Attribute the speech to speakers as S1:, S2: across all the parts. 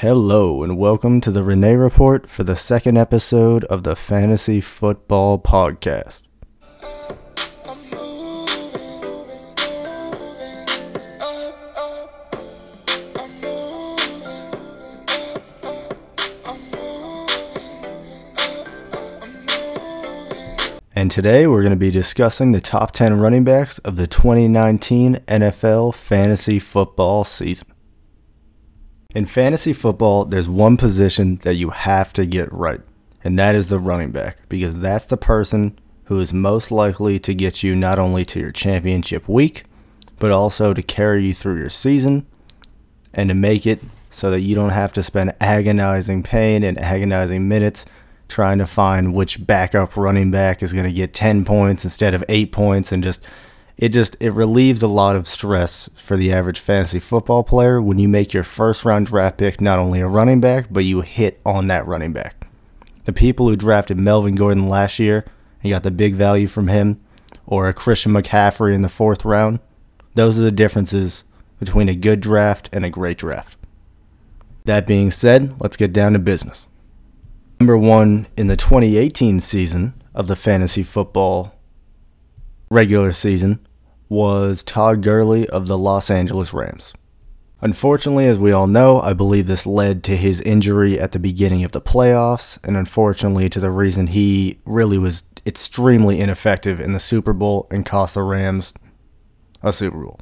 S1: Hello, and welcome to the Renee Report for the second episode of the Fantasy Football Podcast. And today we're going to be discussing the top 10 running backs of the 2019 NFL fantasy football season. In fantasy football, there's one position that you have to get right, and that is the running back, because that's the person who is most likely to get you not only to your championship week, but also to carry you through your season and to make it so that you don't have to spend agonizing pain and agonizing minutes trying to find which backup running back is going to get 10 points instead of 8 points and just it just it relieves a lot of stress for the average fantasy football player when you make your first round draft pick not only a running back but you hit on that running back. The people who drafted Melvin Gordon last year and got the big value from him or a Christian McCaffrey in the 4th round, those are the differences between a good draft and a great draft. That being said, let's get down to business. Number 1 in the 2018 season of the fantasy football regular season was Todd Gurley of the Los Angeles Rams. Unfortunately, as we all know, I believe this led to his injury at the beginning of the playoffs, and unfortunately to the reason he really was extremely ineffective in the Super Bowl and cost the Rams a Super Bowl.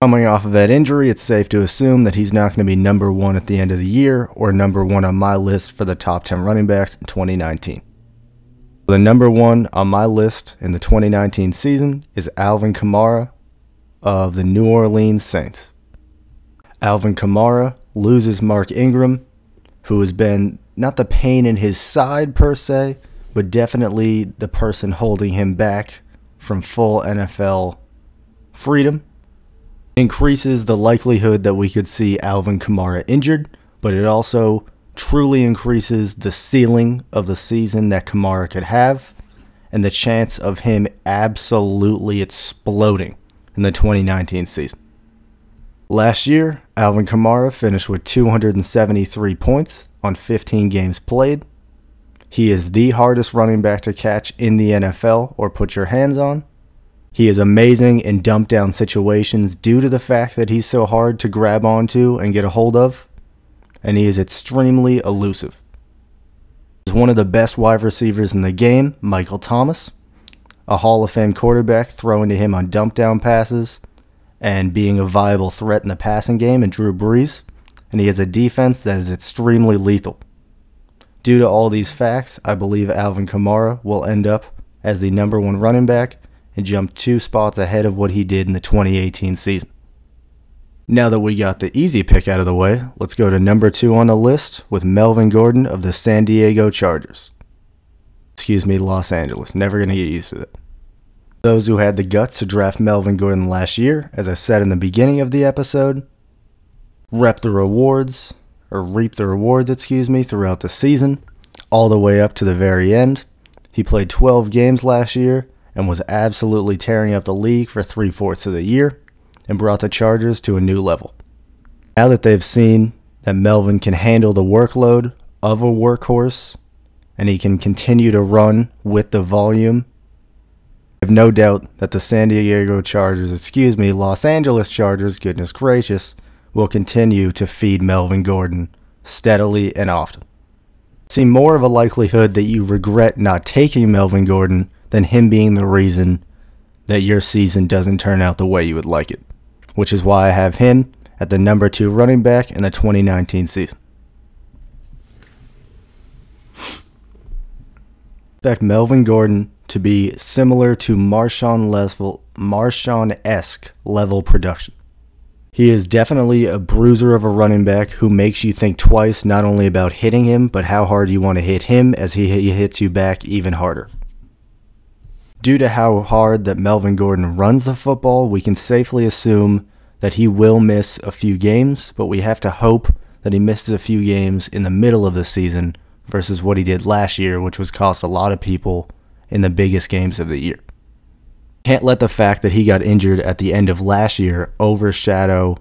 S1: Coming off of that injury, it's safe to assume that he's not going to be number one at the end of the year or number one on my list for the top 10 running backs in 2019. The number one on my list in the 2019 season is Alvin Kamara of the New Orleans Saints. Alvin Kamara loses Mark Ingram, who has been not the pain in his side per se, but definitely the person holding him back from full NFL freedom. Increases the likelihood that we could see Alvin Kamara injured, but it also truly increases the ceiling of the season that Kamara could have and the chance of him absolutely exploding in the 2019 season. Last year, Alvin Kamara finished with 273 points on 15 games played. He is the hardest running back to catch in the NFL or put your hands on. He is amazing in dump down situations due to the fact that he's so hard to grab onto and get a hold of and he is extremely elusive. He's one of the best wide receivers in the game, Michael Thomas, a Hall of Fame quarterback throwing to him on dump down passes and being a viable threat in the passing game, and Drew Brees, and he has a defense that is extremely lethal. Due to all these facts, I believe Alvin Kamara will end up as the number one running back and jump two spots ahead of what he did in the 2018 season. Now that we got the easy pick out of the way, let's go to number two on the list with Melvin Gordon of the San Diego Chargers. Excuse me, Los Angeles. Never going to get used to it. Those who had the guts to draft Melvin Gordon last year, as I said in the beginning of the episode, rep the rewards, or reap the rewards, excuse me, throughout the season, all the way up to the very end. He played 12 games last year and was absolutely tearing up the league for three fourths of the year and brought the Chargers to a new level. Now that they've seen that Melvin can handle the workload of a workhorse and he can continue to run with the volume, I have no doubt that the San Diego Chargers, excuse me, Los Angeles Chargers, goodness gracious, will continue to feed Melvin Gordon steadily and often. See more of a likelihood that you regret not taking Melvin Gordon than him being the reason that your season doesn't turn out the way you would like it which is why I have him at the number two running back in the 2019 season. Expect Melvin Gordon to be similar to Marshawn level, Marshawn-esque level production. He is definitely a bruiser of a running back who makes you think twice not only about hitting him, but how hard you want to hit him as he hits you back even harder. Due to how hard that Melvin Gordon runs the football, we can safely assume that he will miss a few games, but we have to hope that he misses a few games in the middle of the season versus what he did last year, which was cost a lot of people in the biggest games of the year. Can't let the fact that he got injured at the end of last year overshadow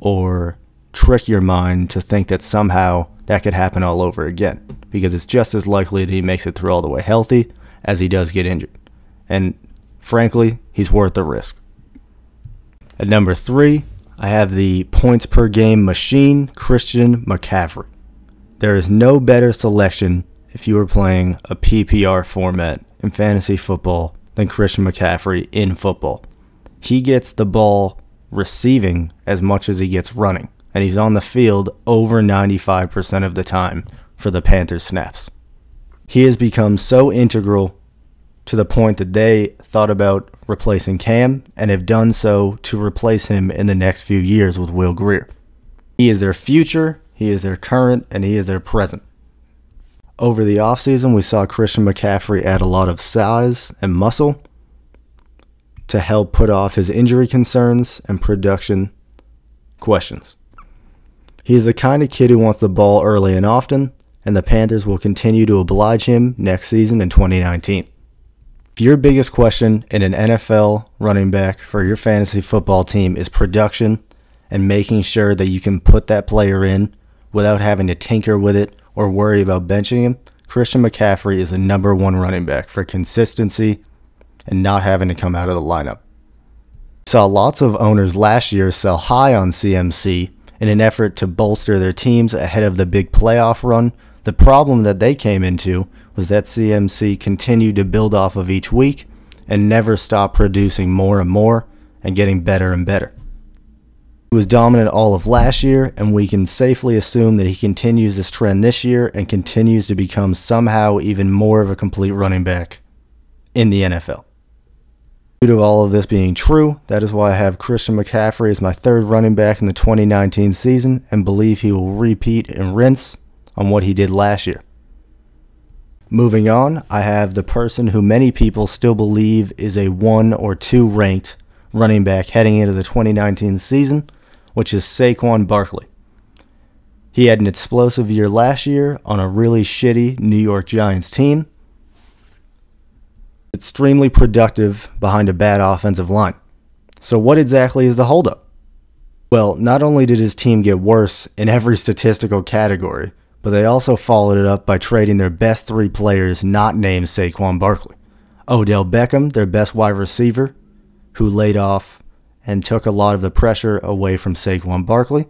S1: or trick your mind to think that somehow that could happen all over again because it's just as likely that he makes it through all the way healthy as he does get injured. And frankly, he's worth the risk. At number three, I have the points per game machine, Christian McCaffrey. There is no better selection if you are playing a PPR format in fantasy football than Christian McCaffrey in football. He gets the ball receiving as much as he gets running, and he's on the field over 95% of the time for the Panthers snaps. He has become so integral to the point that they thought about replacing Cam and have done so to replace him in the next few years with Will Grier. He is their future, he is their current, and he is their present. Over the offseason, we saw Christian McCaffrey add a lot of size and muscle to help put off his injury concerns and production questions. He's the kind of kid who wants the ball early and often, and the Panthers will continue to oblige him next season in 2019. If your biggest question in an NFL running back for your fantasy football team is production and making sure that you can put that player in without having to tinker with it or worry about benching him, Christian McCaffrey is the number one running back for consistency and not having to come out of the lineup. Saw lots of owners last year sell high on CMC in an effort to bolster their teams ahead of the big playoff run. The problem that they came into was that CMC continued to build off of each week and never stopped producing more and more and getting better and better. He was dominant all of last year, and we can safely assume that he continues this trend this year and continues to become somehow even more of a complete running back in the NFL. Due to all of this being true, that is why I have Christian McCaffrey as my third running back in the 2019 season and believe he will repeat and rinse on what he did last year. Moving on, I have the person who many people still believe is a one or two ranked running back heading into the 2019 season, which is Saquon Barkley. He had an explosive year last year on a really shitty New York Giants team. Extremely productive behind a bad offensive line. So, what exactly is the holdup? Well, not only did his team get worse in every statistical category, but they also followed it up by trading their best three players not named Saquon Barkley. Odell Beckham, their best wide receiver, who laid off and took a lot of the pressure away from Saquon Barkley.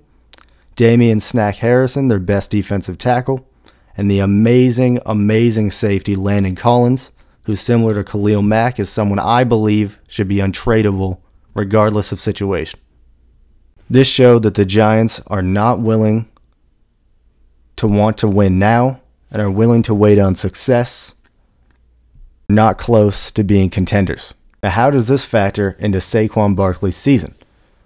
S1: Damien Snack Harrison, their best defensive tackle. And the amazing, amazing safety Landon Collins, who's similar to Khalil Mack, is someone I believe should be untradeable regardless of situation. This showed that the Giants are not willing to want to win now and are willing to wait on success, not close to being contenders. Now, how does this factor into Saquon Barkley's season?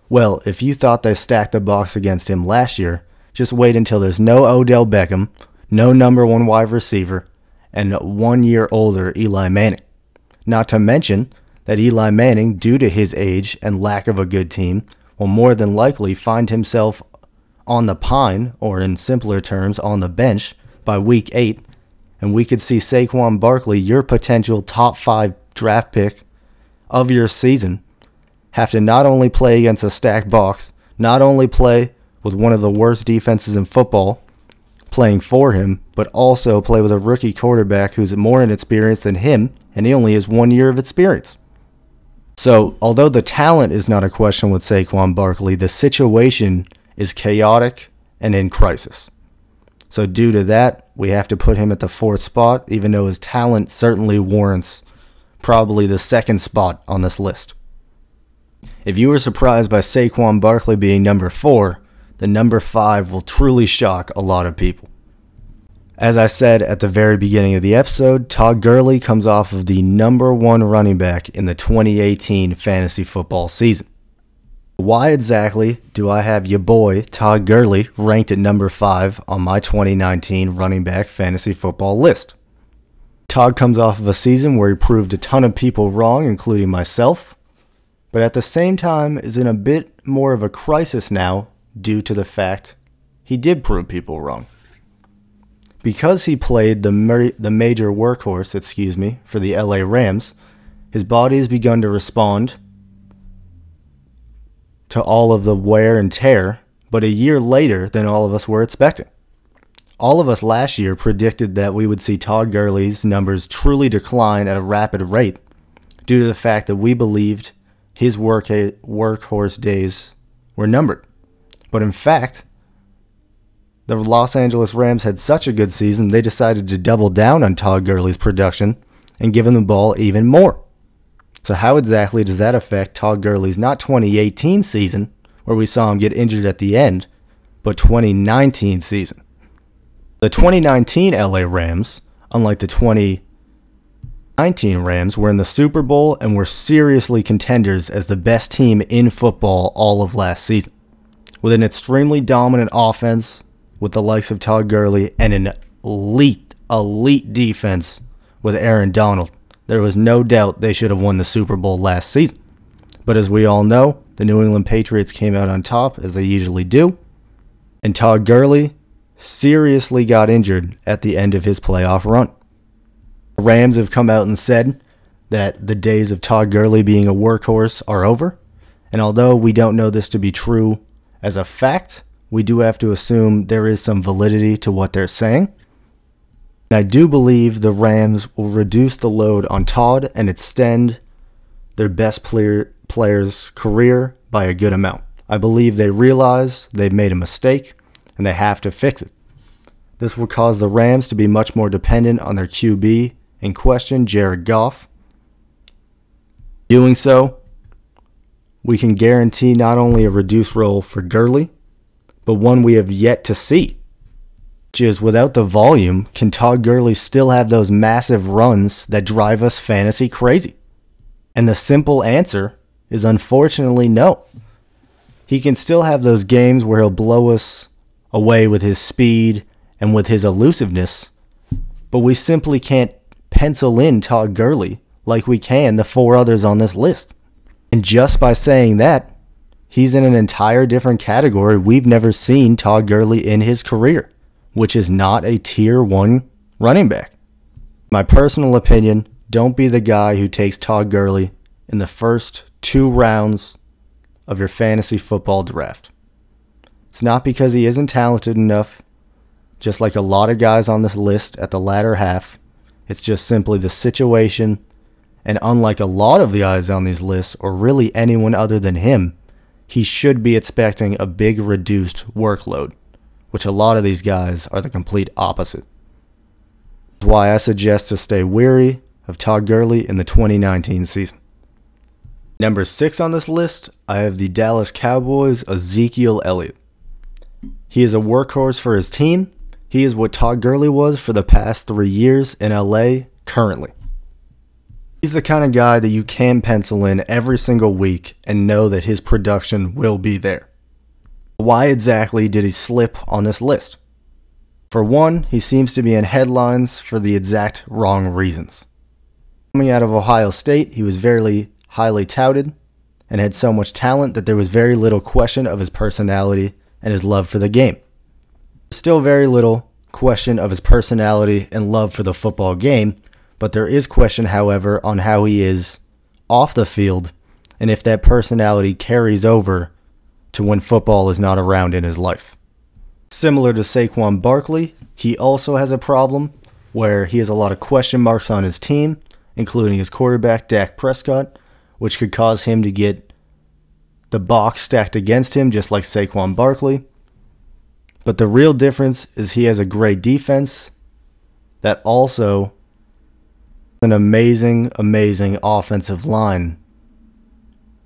S1: Well, if you thought they stacked the box against him last year, just wait until there's no Odell Beckham, no number one wide receiver, and one year older Eli Manning. Not to mention that Eli Manning, due to his age and lack of a good team, will more than likely find himself on the pine, or in simpler terms, on the bench by week eight, and we could see Saquon Barkley, your potential top five draft pick of your season, have to not only play against a stacked box, not only play with one of the worst defenses in football playing for him, but also play with a rookie quarterback who's more inexperienced than him, and he only has one year of experience. So, although the talent is not a question with Saquon Barkley, the situation is chaotic and in crisis. So, due to that, we have to put him at the fourth spot, even though his talent certainly warrants probably the second spot on this list. If you were surprised by Saquon Barkley being number four, the number five will truly shock a lot of people. As I said at the very beginning of the episode, Todd Gurley comes off of the number one running back in the 2018 fantasy football season. Why exactly do I have your boy Todd Gurley ranked at number 5 on my 2019 running back fantasy football list? Todd comes off of a season where he proved a ton of people wrong, including myself, but at the same time is in a bit more of a crisis now due to the fact he did prove people wrong. Because he played the, mer- the major workhorse, excuse me, for the LA Rams, his body has begun to respond to all of the wear and tear but a year later than all of us were expecting. All of us last year predicted that we would see Todd Gurley's numbers truly decline at a rapid rate due to the fact that we believed his work workhorse days were numbered. But in fact, the Los Angeles Rams had such a good season, they decided to double down on Todd Gurley's production and give him the ball even more. So, how exactly does that affect Todd Gurley's not 2018 season, where we saw him get injured at the end, but 2019 season? The 2019 LA Rams, unlike the 2019 Rams, were in the Super Bowl and were seriously contenders as the best team in football all of last season. With an extremely dominant offense with the likes of Todd Gurley and an elite, elite defense with Aaron Donald, there was no doubt they should have won the Super Bowl last season. But as we all know, the New England Patriots came out on top, as they usually do, and Todd Gurley seriously got injured at the end of his playoff run. The Rams have come out and said that the days of Todd Gurley being a workhorse are over, and although we don't know this to be true as a fact, we do have to assume there is some validity to what they're saying. And I do believe the Rams will reduce the load on Todd and extend their best player, player's career by a good amount. I believe they realize they've made a mistake and they have to fix it. This will cause the Rams to be much more dependent on their QB in question, Jared Goff. Doing so, we can guarantee not only a reduced role for Gurley, but one we have yet to see. Is without the volume, can Todd Gurley still have those massive runs that drive us fantasy crazy? And the simple answer is unfortunately no. He can still have those games where he'll blow us away with his speed and with his elusiveness, but we simply can't pencil in Todd Gurley like we can the four others on this list. And just by saying that, he's in an entire different category we've never seen Todd Gurley in his career, which is not a tier one running back. My personal opinion don't be the guy who takes Todd Gurley in the first two rounds of your fantasy football draft. It's not because he isn't talented enough, just like a lot of guys on this list at the latter half. It's just simply the situation. And unlike a lot of the guys on these lists, or really anyone other than him, he should be expecting a big reduced workload, which a lot of these guys are the complete opposite. That's why I suggest to stay weary of Todd Gurley in the 2019 season. Number six on this list, I have the Dallas Cowboys' Ezekiel Elliott. He is a workhorse for his team. He is what Todd Gurley was for the past three years in LA currently. He's the kind of guy that you can pencil in every single week and know that his production will be there. Why exactly did he slip on this list? For one, he seems to be in headlines for the exact wrong reasons. Coming out of Ohio State, he was very highly touted and had so much talent that there was very little question of his personality and his love for the game. Still very little question of his personality and love for the football game but there is question, however, on how he is off the field and if that personality carries over to when football is not around in his life. Similar to Saquon Barkley, he also has a problem where he has a lot of question marks on his team, including his quarterback, Dak Prescott, which could cause him to get the box stacked against him, just like Saquon Barkley. But the real difference is he has a great defense that also an amazing, amazing offensive line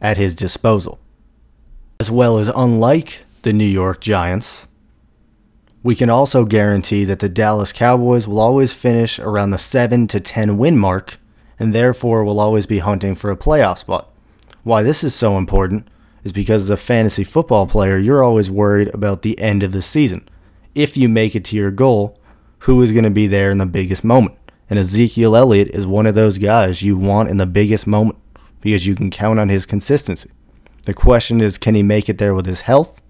S1: at his disposal. As well as unlike the New York Giants, we can also guarantee that the Dallas Cowboys will always finish around the 7 to 10 win mark and therefore will always be hunting for a playoff spot. Why this is so important is because as a fantasy football player, you're always worried about the end of the season. If you make it to your goal, who is going to be there in the biggest moment? And Ezekiel Elliott is one of those guys you want in the biggest moment because you can count on his consistency. The question is can he make it there with his health?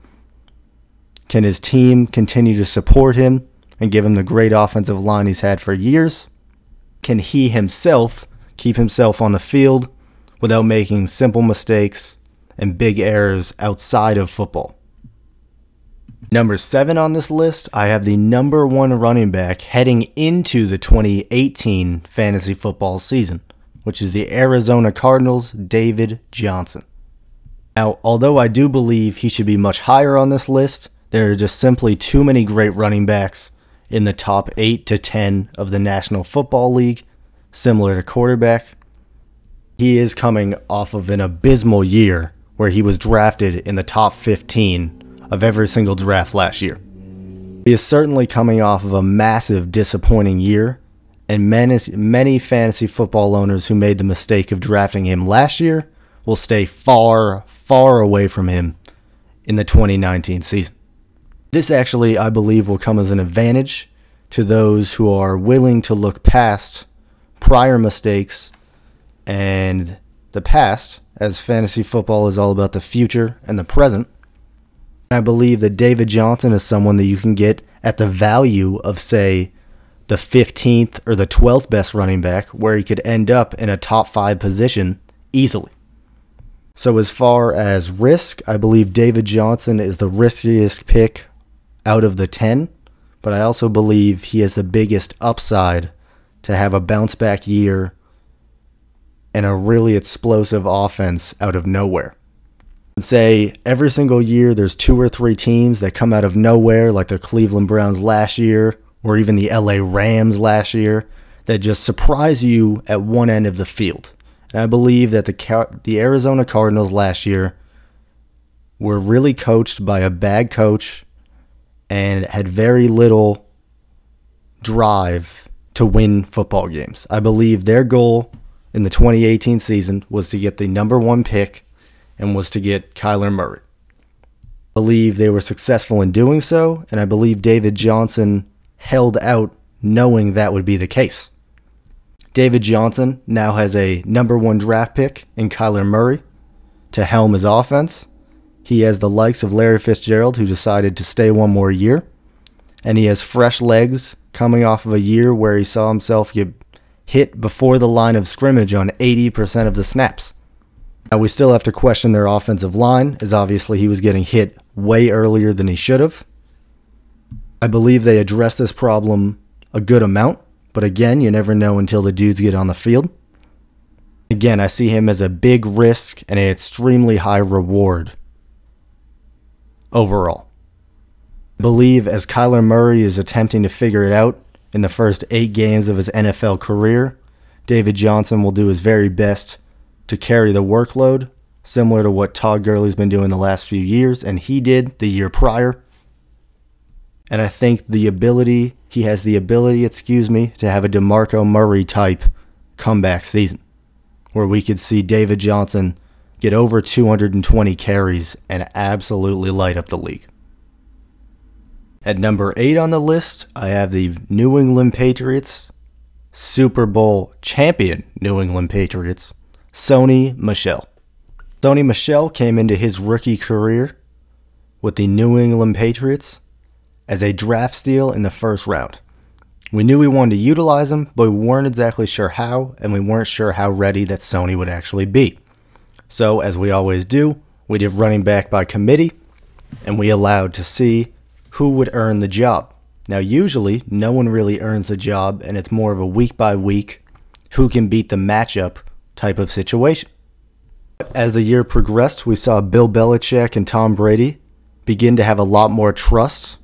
S1: Can his team continue to support him and give him the great offensive line he's had for years? Can he himself keep himself on the field without making simple mistakes and big errors outside of football? Number seven on this list, I have the number one running back heading into the 2018 fantasy football season, which is the Arizona Cardinals' David Johnson. Now, although I do believe he should be much higher on this list, there are just simply too many great running backs in the top 8 to 10 of the National Football League, similar to quarterback. He is coming off of an abysmal year where he was drafted in the top 15 of every single draft last year. He is certainly coming off of a massive disappointing year, and many, many fantasy football owners who made the mistake of drafting him last year will stay far, far away from him in the 2019 season. This actually, I believe, will come as an advantage to those who are willing to look past prior mistakes and the past, as fantasy football is all about the future and the present, I believe that David Johnson is someone that you can get at the value of, say, the 15th or the 12th best running back, where he could end up in a top five position easily. So, as far as risk, I believe David Johnson is the riskiest pick out of the 10, but I also believe he has the biggest upside to have a bounce back year and a really explosive offense out of nowhere say every single year there's two or three teams that come out of nowhere, like the Cleveland Browns last year, or even the LA Rams last year, that just surprise you at one end of the field. And I believe that the the Arizona Cardinals last year were really coached by a bad coach and had very little drive to win football games. I believe their goal in the 2018 season was to get the number 1 pick and was to get Kyler Murray. I believe they were successful in doing so, and I believe David Johnson held out knowing that would be the case. David Johnson now has a number one draft pick in Kyler Murray to helm his offense. He has the likes of Larry Fitzgerald, who decided to stay one more year, and he has fresh legs coming off of a year where he saw himself get hit before the line of scrimmage on 80% of the snaps. Now, we still have to question their offensive line, as obviously he was getting hit way earlier than he should have. I believe they addressed this problem a good amount, but again, you never know until the dudes get on the field. Again, I see him as a big risk and an extremely high reward overall. Believe as Kyler Murray is attempting to figure it out in the first eight games of his NFL career, David Johnson will do his very best to carry the workload, similar to what Todd Gurley's been doing the last few years, and he did the year prior. And I think the ability, he has the ability, excuse me, to have a DeMarco Murray type comeback season where we could see David Johnson get over 220 carries and absolutely light up the league. At number eight on the list, I have the New England Patriots, Super Bowl champion New England Patriots, Sony Michel. Sony Michel came into his rookie career with the New England Patriots as a draft steal in the first round. We knew we wanted to utilize him, but we weren't exactly sure how, and we weren't sure how ready that Sony would actually be. So, as we always do, we did running back by committee, and we allowed to see who would earn the job. Now, usually, no one really earns the job, and it's more of a week by week who can beat the matchup type of situation. As the year progressed, we saw Bill Belichick and Tom Brady begin to have a lot more trust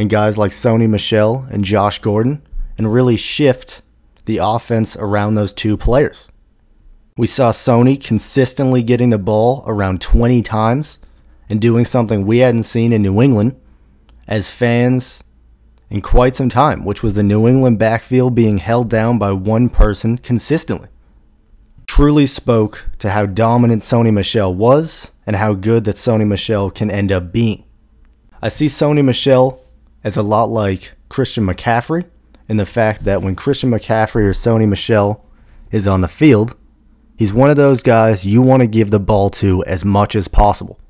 S1: in guys like Sony Michel and Josh Gordon and really shift the offense around those two players. We saw Sony consistently getting the ball around 20 times and doing something we hadn't seen in New England as fans in quite some time, which was the New England backfield being held down by one person consistently truly spoke to how dominant Sony Michel was and how good that Sony Michel can end up being. I see Sony Michel as a lot like Christian McCaffrey in the fact that when Christian McCaffrey or Sony Michel is on the field, he's one of those guys you want to give the ball to as much as possible.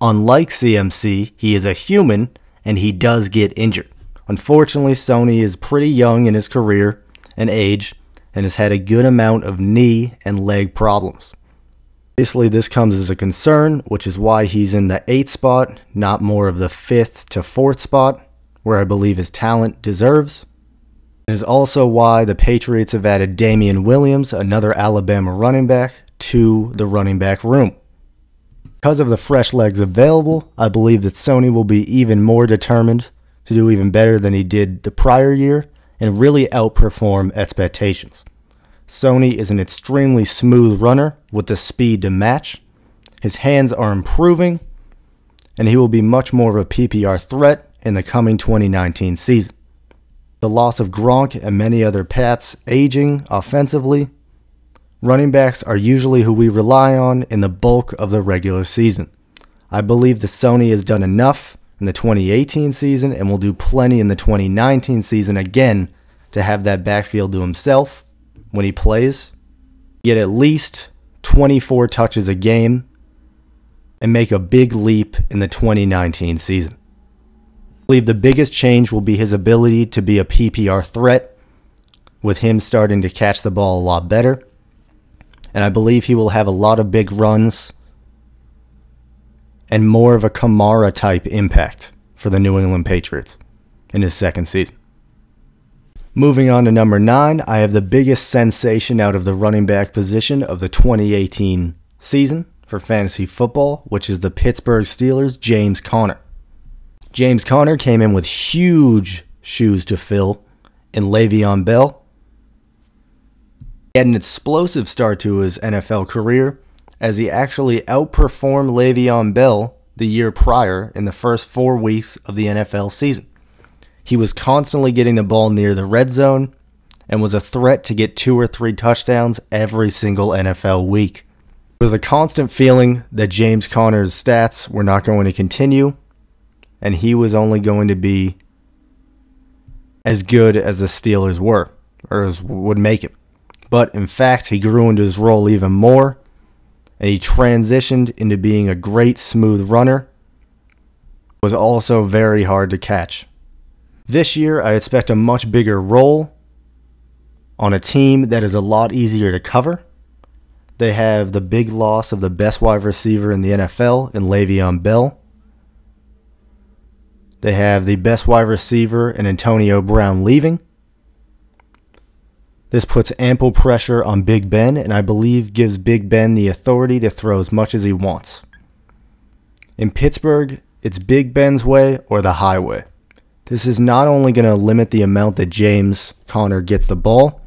S1: Unlike CMC, he is a human and he does get injured. Unfortunately, Sony is pretty young in his career and age and has had a good amount of knee and leg problems. Obviously, this comes as a concern, which is why he's in the eighth spot, not more of the fifth to fourth spot, where I believe his talent deserves. It is also why the Patriots have added Damian Williams, another Alabama running back, to the running back room. Because of the fresh legs available, I believe that Sony will be even more determined to do even better than he did the prior year and really outperform expectations. Sony is an extremely smooth runner with the speed to match. His hands are improving, and he will be much more of a PPR threat in the coming 2019 season. The loss of Gronk and many other Pats aging offensively, running backs are usually who we rely on in the bulk of the regular season. I believe the Sony has done enough in the 2018 season and will do plenty in the 2019 season again to have that backfield to himself when he plays, get at least 24 touches a game, and make a big leap in the 2019 season. I believe the biggest change will be his ability to be a PPR threat, with him starting to catch the ball a lot better. And I believe he will have a lot of big runs and more of a Kamara type impact for the New England Patriots in his second season. Moving on to number nine, I have the biggest sensation out of the running back position of the 2018 season for fantasy football, which is the Pittsburgh Steelers' James Conner. James Conner came in with huge shoes to fill in Le'Veon Bell. He had an explosive start to his NFL career as he actually outperformed Le'Veon Bell the year prior in the first four weeks of the NFL season. He was constantly getting the ball near the red zone and was a threat to get two or three touchdowns every single NFL week. There was a constant feeling that James Conner's stats were not going to continue and he was only going to be as good as the Steelers were or as would make it. But in fact, he grew into his role even more and he transitioned into being a great smooth runner. Was also very hard to catch. This year, I expect a much bigger role on a team that is a lot easier to cover. They have the big loss of the best wide receiver in the NFL in Le'Veon Bell. They have the best wide receiver and Antonio Brown leaving. This puts ample pressure on Big Ben and I believe gives Big Ben the authority to throw as much as he wants. In Pittsburgh, it's Big Ben's way or the highway. This is not only going to limit the amount that James Conner gets the ball,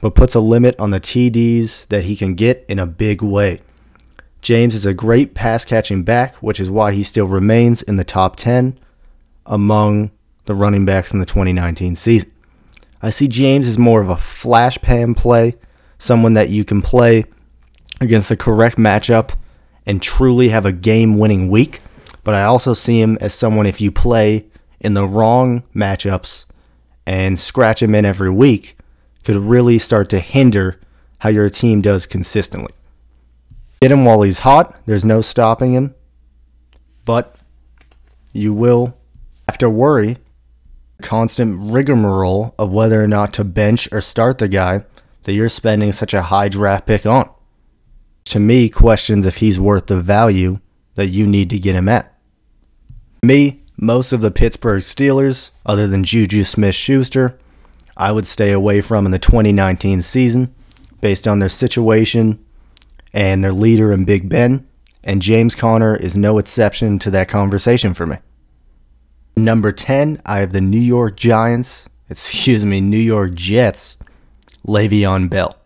S1: but puts a limit on the TDs that he can get in a big way. James is a great pass catching back, which is why he still remains in the top 10 among the running backs in the 2019 season. I see James as more of a flash pan play, someone that you can play against the correct matchup and truly have a game winning week. But I also see him as someone, if you play in the wrong matchups and scratch him in every week could really start to hinder how your team does consistently. Get him while he's hot, there's no stopping him, but you will have to worry constant rigmarole of whether or not to bench or start the guy that you're spending such a high draft pick on. To me, questions if he's worth the value that you need to get him at. Me, most of the Pittsburgh Steelers, other than Juju Smith Schuster, I would stay away from in the 2019 season based on their situation and their leader in Big Ben, and James Conner is no exception to that conversation for me. Number 10, I have the New York Giants, excuse me, New York Jets, Le'Veon Bell.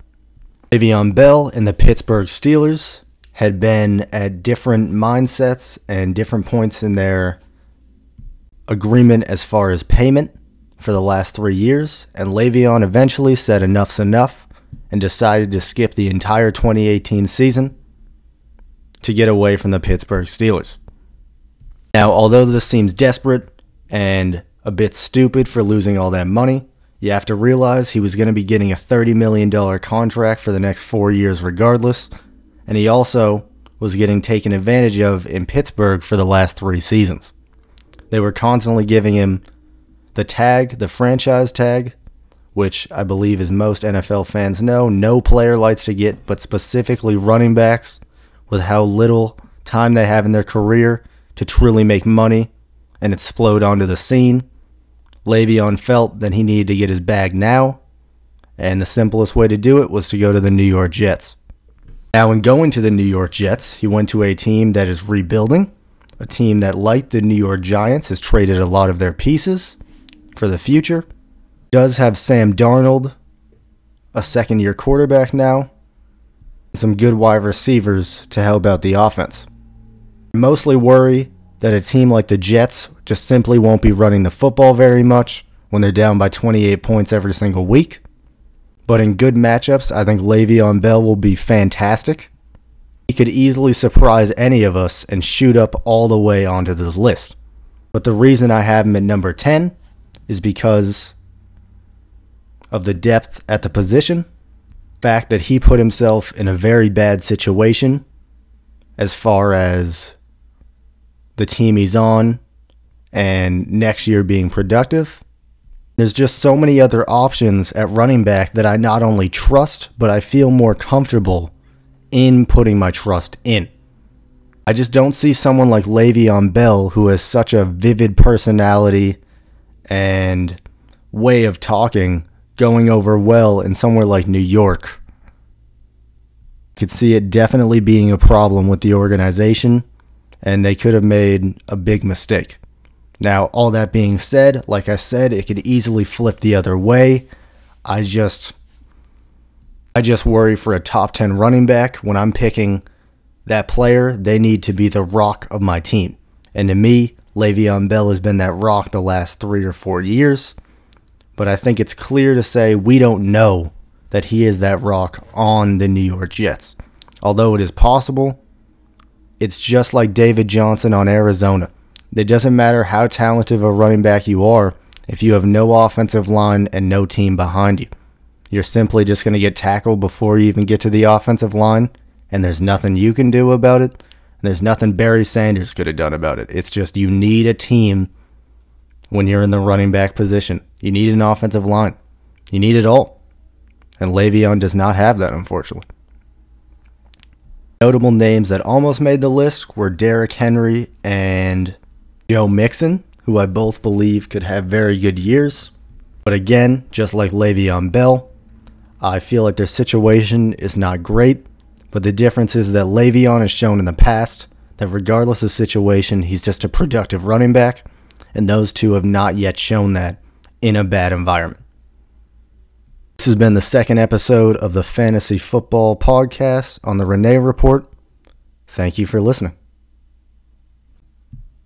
S1: Le'Veon Bell and the Pittsburgh Steelers had been at different mindsets and different points in their agreement as far as payment for the last three years, and Le'Veon eventually said enough's enough and decided to skip the entire 2018 season to get away from the Pittsburgh Steelers. Now, although this seems desperate and a bit stupid for losing all that money, you have to realize he was going to be getting a $30 million contract for the next four years regardless, and he also was getting taken advantage of in Pittsburgh for the last three seasons. They were constantly giving him the tag, the franchise tag, which I believe, as most NFL fans know, no player likes to get, but specifically running backs with how little time they have in their career to truly make money and explode onto the scene. Le'Veon felt that he needed to get his bag now, and the simplest way to do it was to go to the New York Jets. Now, in going to the New York Jets, he went to a team that is rebuilding, a team that, like the New York Giants, has traded a lot of their pieces for the future. Does have Sam Darnold, a second year quarterback now, some good wide receivers to help out the offense. Mostly worry that a team like the Jets just simply won't be running the football very much when they're down by 28 points every single week. But in good matchups, I think Le'Veon Bell will be fantastic. He could easily surprise any of us and shoot up all the way onto this list. But the reason I have him at number 10 is because of the depth at the position, fact that he put himself in a very bad situation as far as the team he's on and next year being productive there's just so many other options at running back that I not only trust, but I feel more comfortable in putting my trust in. I just don't see someone like Le'Veon Bell who has such a vivid personality and way of talking going over well in somewhere like New York. Could see it definitely being a problem with the organization, and they could have made a big mistake. Now, all that being said, like I said, it could easily flip the other way. I just I just worry for a top 10 running back when I'm picking that player, they need to be the rock of my team. And to me, Le'Veon Bell has been that rock the last 3 or 4 years. But I think it's clear to say we don't know that he is that rock on the New York Jets. Although it is possible, it's just like David Johnson on Arizona. It doesn't matter how talented of a running back you are if you have no offensive line and no team behind you. You're simply just going to get tackled before you even get to the offensive line, and there's nothing you can do about it. And there's nothing Barry Sanders could have done about it. It's just you need a team when you're in the running back position. You need an offensive line. You need it all. And Le'Veon does not have that, unfortunately. Notable names that almost made the list were Derrick Henry and Joe Mixon, who I both believe could have very good years. But again, just like Le'Veon Bell, I feel like their situation is not great. But the difference is that Le'Veon has shown in the past that regardless of situation, he's just a productive running back. And those two have not yet shown that in a bad environment. This has been the second episode of the Fantasy Football Podcast on the Renee Report. Thank you for listening.